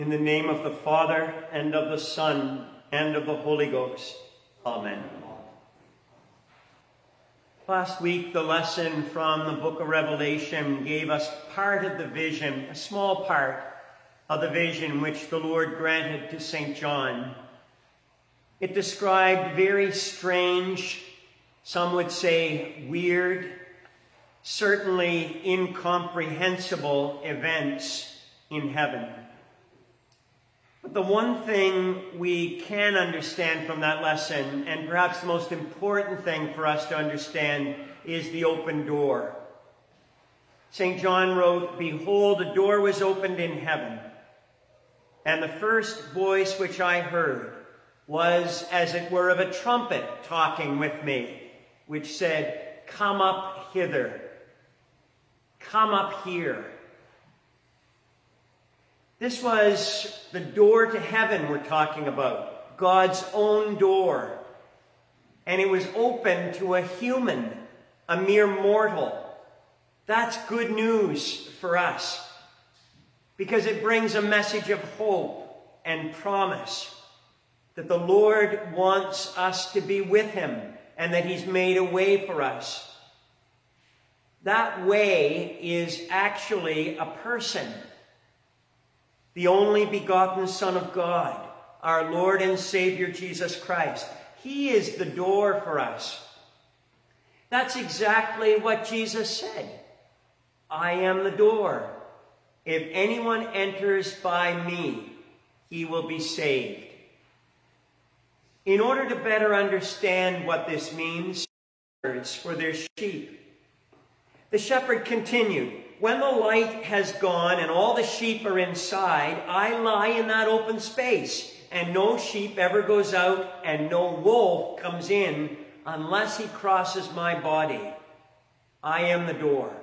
In the name of the Father, and of the Son, and of the Holy Ghost. Amen. Last week, the lesson from the book of Revelation gave us part of the vision, a small part of the vision which the Lord granted to St. John. It described very strange, some would say weird, certainly incomprehensible events in heaven. But the one thing we can understand from that lesson, and perhaps the most important thing for us to understand, is the open door. St. John wrote, Behold, a door was opened in heaven, and the first voice which I heard was as it were of a trumpet talking with me, which said, Come up hither, come up here. This was the door to heaven we're talking about, God's own door. And it was open to a human, a mere mortal. That's good news for us because it brings a message of hope and promise that the Lord wants us to be with him and that he's made a way for us. That way is actually a person the only begotten Son of God, our Lord and Savior Jesus Christ. He is the door for us. That's exactly what Jesus said. I am the door. If anyone enters by me, he will be saved. In order to better understand what this means, for their sheep, the shepherd continued, when the light has gone and all the sheep are inside, I lie in that open space, and no sheep ever goes out, and no wolf comes in unless he crosses my body. I am the door.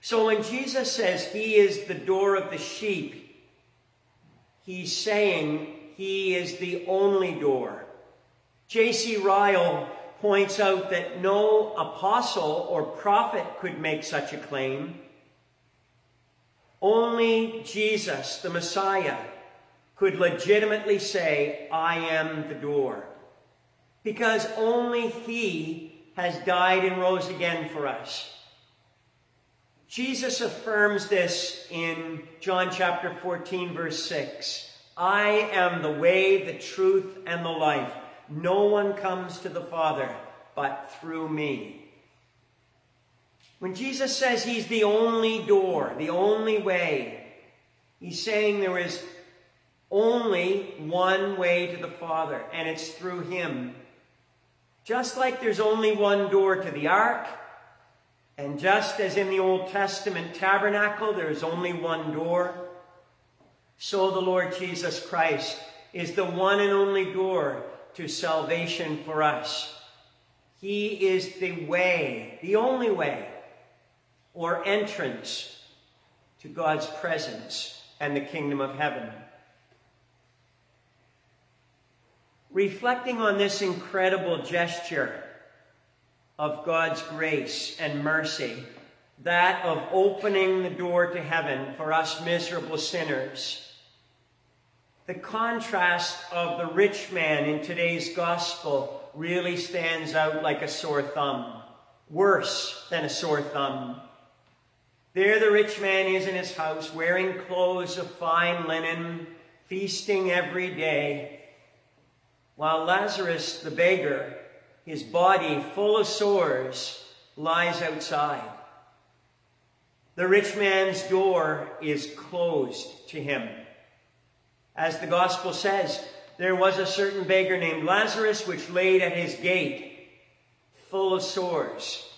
So when Jesus says he is the door of the sheep, he's saying he is the only door. J.C. Ryle points out that no apostle or prophet could make such a claim. Only Jesus, the Messiah, could legitimately say, I am the door. Because only he has died and rose again for us. Jesus affirms this in John chapter 14, verse 6. I am the way, the truth, and the life. No one comes to the Father but through me. When Jesus says he's the only door, the only way, he's saying there is only one way to the Father, and it's through him. Just like there's only one door to the ark, and just as in the Old Testament tabernacle there is only one door, so the Lord Jesus Christ is the one and only door to salvation for us. He is the way, the only way, or entrance to God's presence and the kingdom of heaven. Reflecting on this incredible gesture of God's grace and mercy, that of opening the door to heaven for us miserable sinners, the contrast of the rich man in today's gospel really stands out like a sore thumb, worse than a sore thumb. There the rich man is in his house, wearing clothes of fine linen, feasting every day, while Lazarus the beggar, his body full of sores, lies outside. The rich man's door is closed to him. As the gospel says, there was a certain beggar named Lazarus which laid at his gate, full of sores,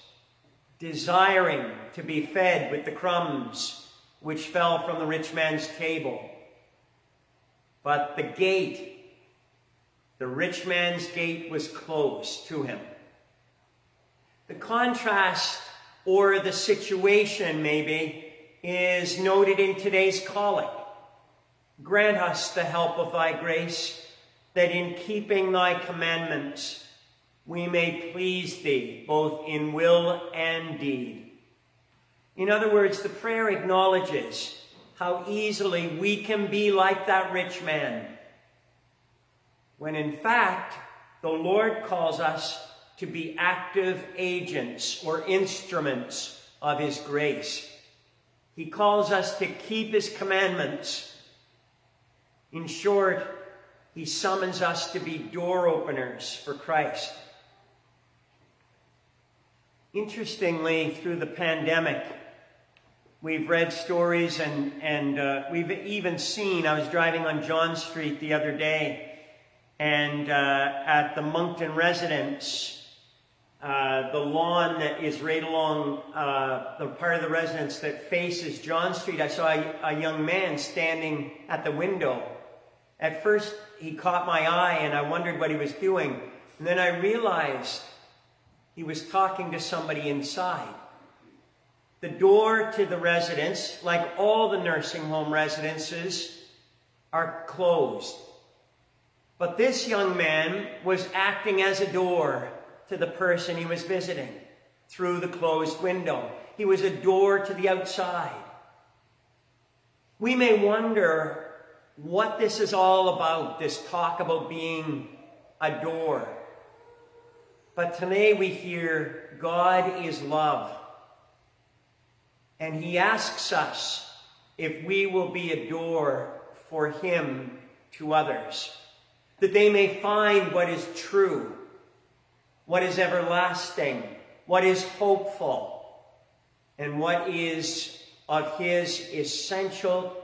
desiring to be fed with the crumbs which fell from the rich man's table. But the gate, the rich man's gate was closed to him. The contrast or the situation, maybe, is noted in today's collect. Grant us the help of thy grace, that in keeping thy commandments we may please thee, both in will and deed. In other words, the prayer acknowledges how easily we can be like that rich man. When in fact, the Lord calls us to be active agents or instruments of His grace. He calls us to keep His commandments. In short, He summons us to be door openers for Christ. Interestingly, through the pandemic, we've read stories and, and uh, we've even seen, I was driving on John Street the other day, and uh, at the Moncton residence, uh, the lawn that is right along uh, the part of the residence that faces John Street, I saw a, a young man standing at the window. At first, he caught my eye and I wondered what he was doing. And then I realized he was talking to somebody inside. The door to the residence, like all the nursing home residences, are closed. But this young man was acting as a door to the person he was visiting through the closed window. He was a door to the outside. We may wonder what this is all about, this talk about being a door. But today we hear God is love. And he asks us if we will be a door for him to others, that they may find what is true, what is everlasting, what is hopeful, and what is of his essential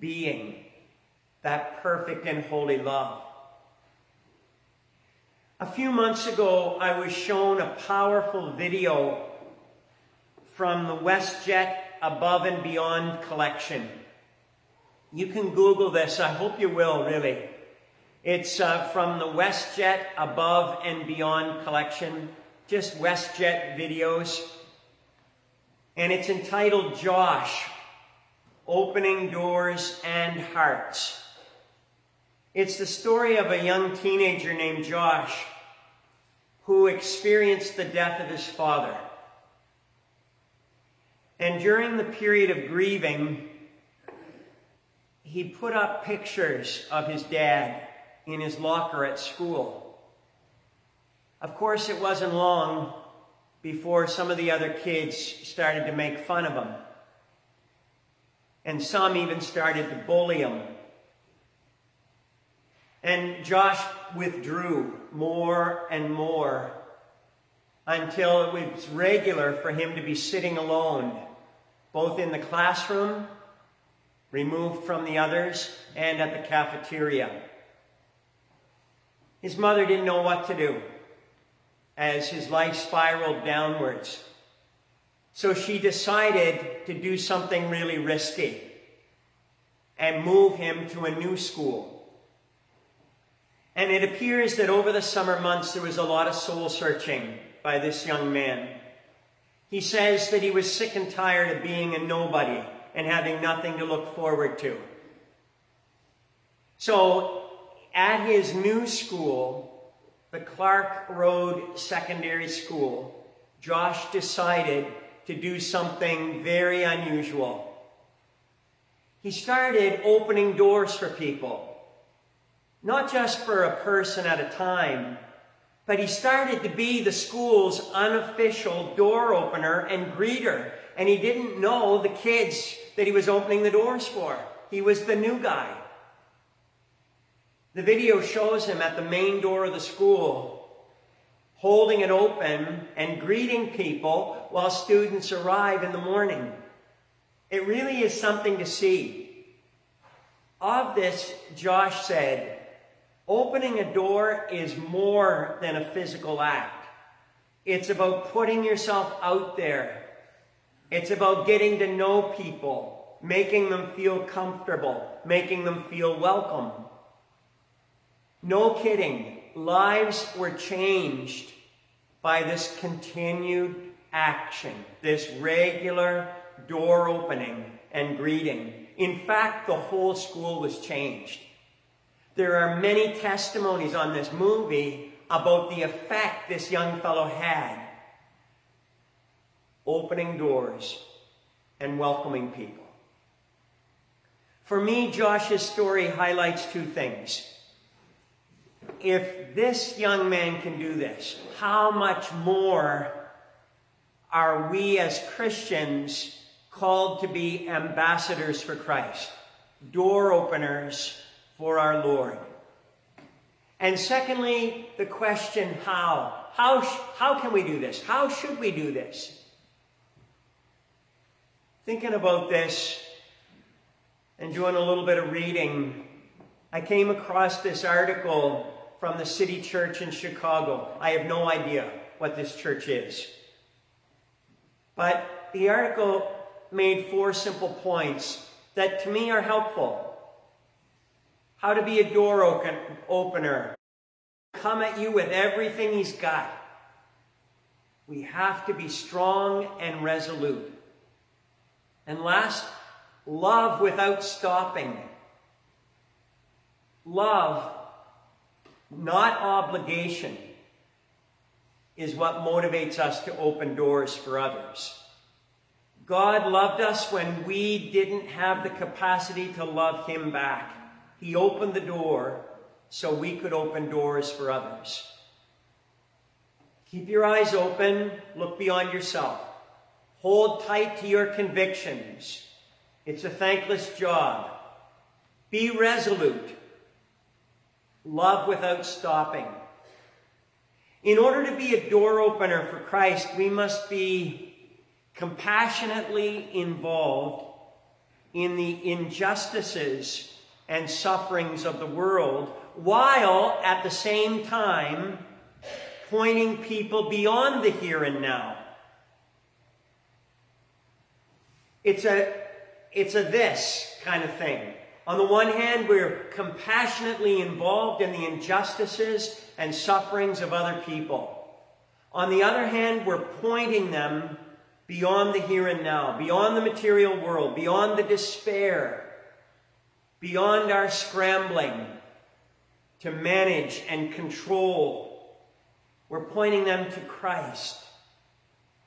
being, that perfect and holy love. A few months ago, I was shown a powerful video from the WestJet Above and Beyond collection. You can Google this. I hope you will, really. It's uh, from the WestJet Above and Beyond collection, just WestJet videos. And it's entitled Josh, Opening Doors and Hearts. It's the story of a young teenager named Josh who experienced the death of his father. And during the period of grieving, he put up pictures of his dad in his locker at school. Of course, it wasn't long before some of the other kids started to make fun of him. And some even started to bully him and Josh withdrew more and more until it was regular for him to be sitting alone, both in the classroom, removed from the others, and at the cafeteria. His mother didn't know what to do as his life spiraled downwards. So she decided to do something really risky and move him to a new school. And it appears that over the summer months there was a lot of soul searching by this young man. He says that he was sick and tired of being a nobody and having nothing to look forward to. So at his new school, the Clark Road Secondary School, Josh decided to do something very unusual. He started opening doors for people not just for a person at a time, but he started to be the school's unofficial door opener and greeter. And he didn't know the kids that he was opening the doors for. He was the new guy. The video shows him at the main door of the school, holding it open and greeting people while students arrive in the morning. It really is something to see. Of this, Josh said, Opening a door is more than a physical act. It's about putting yourself out there. It's about getting to know people, making them feel comfortable, making them feel welcome. No kidding, lives were changed by this continued action, this regular door opening and greeting. In fact, the whole school was changed. There are many testimonies on this movie about the effect this young fellow had. Opening doors and welcoming people. For me, Josh's story highlights two things. If this young man can do this, how much more are we as Christians called to be ambassadors for Christ, door openers for our Lord? And secondly, the question how? How, how can we do this? How should we do this? Thinking about this and doing a little bit of reading, I came across this article from the City Church in Chicago. I have no idea what this church is. But the article made four simple points that to me are helpful. How to be a door open, opener. Come at you with everything he's got. We have to be strong and resolute. And last, love without stopping. Love not obligation, is what motivates us to open doors for others. God loved us when we didn't have the capacity to love Him back. He opened the door so we could open doors for others. Keep your eyes open, look beyond yourself. Hold tight to your convictions. It's a thankless job. Be resolute. Love without stopping. In order to be a door opener for Christ, we must be compassionately involved in the injustices and sufferings of the world, while at the same time pointing people beyond the here and now. It's a, it's a this kind of thing. On the one hand, we're compassionately involved in the injustices and sufferings of other people. On the other hand, we're pointing them beyond the here and now, beyond the material world, beyond the despair, beyond our scrambling to manage and control. We're pointing them to Christ,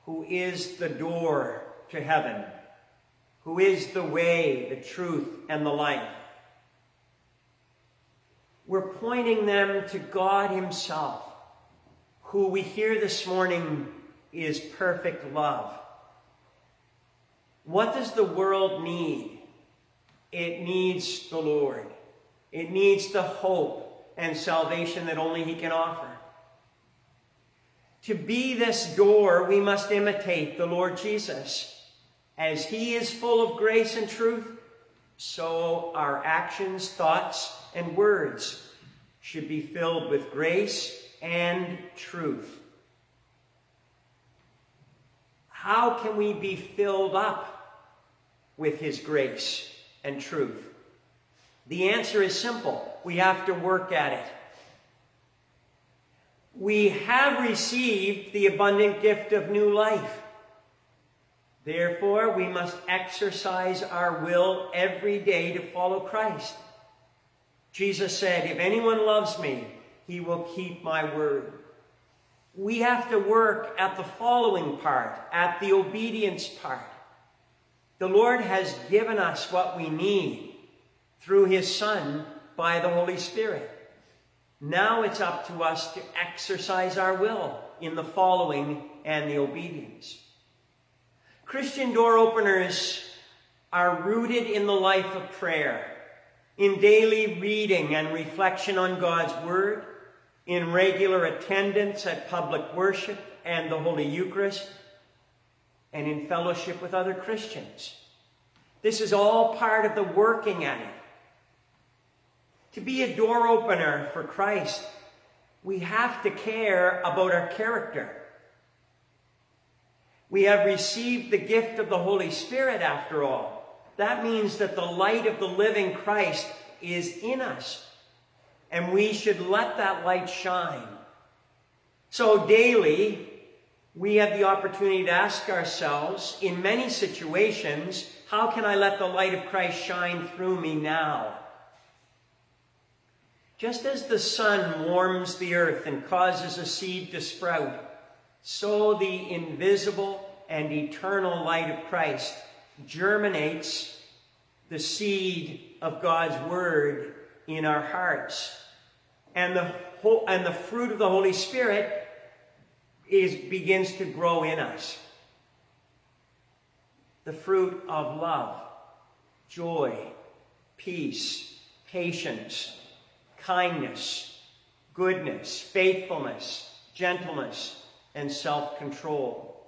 who is the door to heaven who is the way, the truth, and the life. We're pointing them to God Himself, who we hear this morning is perfect love. What does the world need? It needs the Lord. It needs the hope and salvation that only He can offer. To be this door, we must imitate the Lord Jesus. As he is full of grace and truth, so our actions, thoughts, and words should be filled with grace and truth. How can we be filled up with his grace and truth? The answer is simple. We have to work at it. We have received the abundant gift of new life. Therefore, we must exercise our will every day to follow Christ. Jesus said, If anyone loves me, he will keep my word. We have to work at the following part, at the obedience part. The Lord has given us what we need through his Son by the Holy Spirit. Now it's up to us to exercise our will in the following and the obedience. Christian door openers are rooted in the life of prayer, in daily reading and reflection on God's Word, in regular attendance at public worship and the Holy Eucharist, and in fellowship with other Christians. This is all part of the working at it. To be a door opener for Christ, we have to care about our character. We have received the gift of the Holy Spirit after all. That means that the light of the living Christ is in us. And we should let that light shine. So daily, we have the opportunity to ask ourselves, in many situations, how can I let the light of Christ shine through me now? Just as the sun warms the earth and causes a seed to sprout, so the invisible and eternal light of Christ germinates the seed of God's word in our hearts. And the, and the fruit of the Holy Spirit is, begins to grow in us. The fruit of love, joy, peace, patience, kindness, goodness, faithfulness, gentleness, and self control.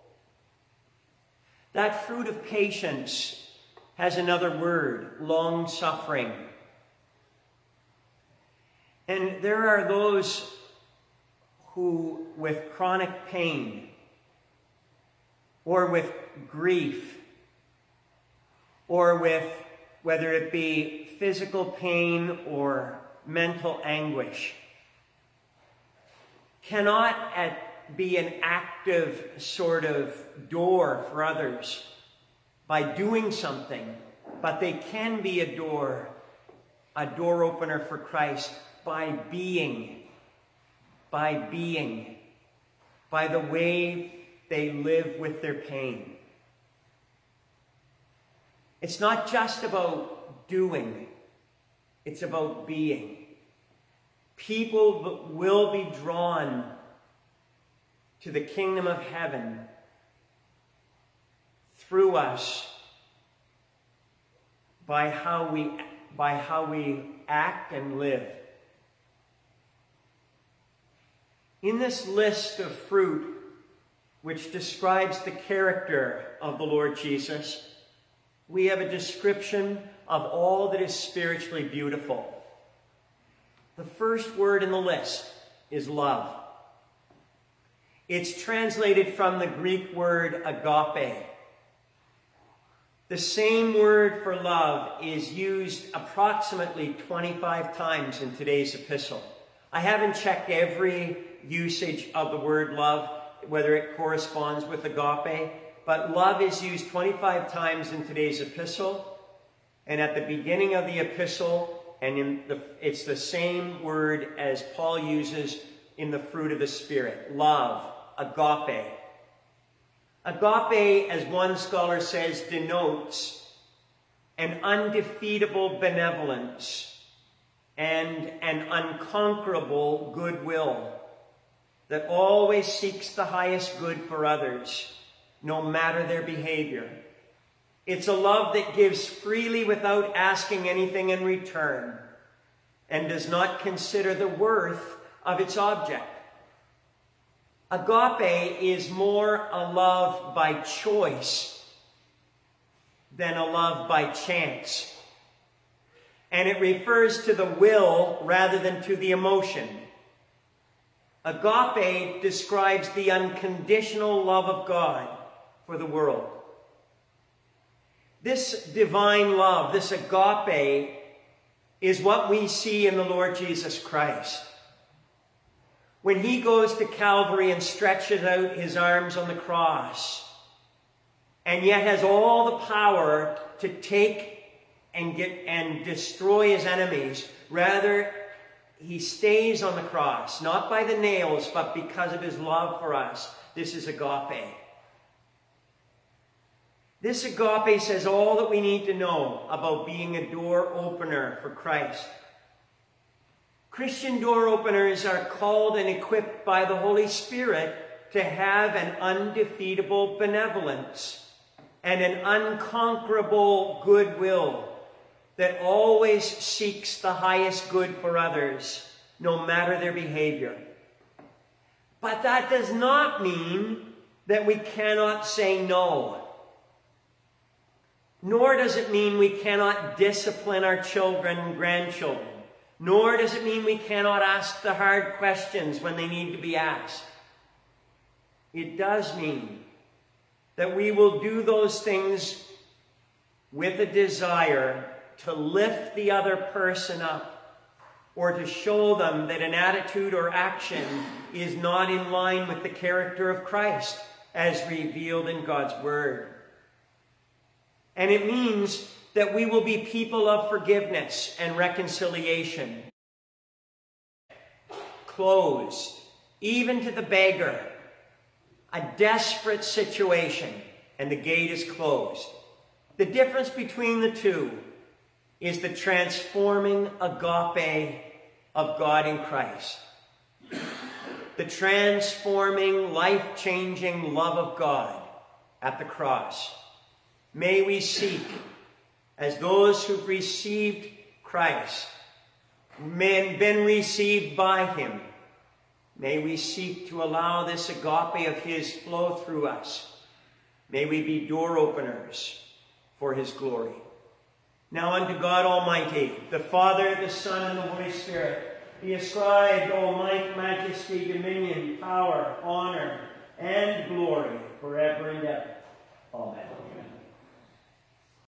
That fruit of patience has another word long suffering. And there are those who, with chronic pain, or with grief, or with whether it be physical pain or mental anguish, cannot at, be an active sort of door for others by doing something, but they can be a door, a door opener for Christ by being, by being, by the way they live with their pain. It's not just about doing, it's about being. People will be drawn to the kingdom of heaven through us by how we, by how we act and live. In this list of fruit, which describes the character of the Lord Jesus, we have a description of all that is spiritually beautiful. The first word in the list is love. It's translated from the Greek word agape. The same word for love is used approximately 25 times in today's epistle. I haven't checked every usage of the word love, whether it corresponds with agape, but love is used 25 times in today's epistle. And at the beginning of the epistle, and in the, it's the same word as Paul uses in the fruit of the Spirit love, agape. Agape, as one scholar says, denotes an undefeatable benevolence and an unconquerable goodwill that always seeks the highest good for others, no matter their behavior. It's a love that gives freely without asking anything in return and does not consider the worth of its object. Agape is more a love by choice than a love by chance. And it refers to the will rather than to the emotion. Agape describes the unconditional love of God for the world. This divine love, this agape, is what we see in the Lord Jesus Christ. When he goes to Calvary and stretches out his arms on the cross, and yet has all the power to take and get and destroy his enemies, rather he stays on the cross, not by the nails, but because of his love for us. This is agape. This agape says all that we need to know about being a door opener for Christ. Christian door openers are called and equipped by the Holy Spirit to have an undefeatable benevolence and an unconquerable goodwill that always seeks the highest good for others, no matter their behavior. But that does not mean that we cannot say no nor does it mean we cannot discipline our children and grandchildren. Nor does it mean we cannot ask the hard questions when they need to be asked. It does mean that we will do those things with a desire to lift the other person up or to show them that an attitude or action is not in line with the character of Christ as revealed in God's Word. And it means that we will be people of forgiveness and reconciliation. Closed, even to the beggar. A desperate situation, and the gate is closed. The difference between the two is the transforming agape of God in Christ. The transforming, life changing love of God at the cross. May we seek, as those who've received Christ, men been received by Him, may we seek to allow this agape of His flow through us. May we be door openers for His glory. Now unto God Almighty, the Father, the Son, and the Holy Spirit, be ascribed all might, majesty, dominion, power, honor, and glory forever and ever. Amen.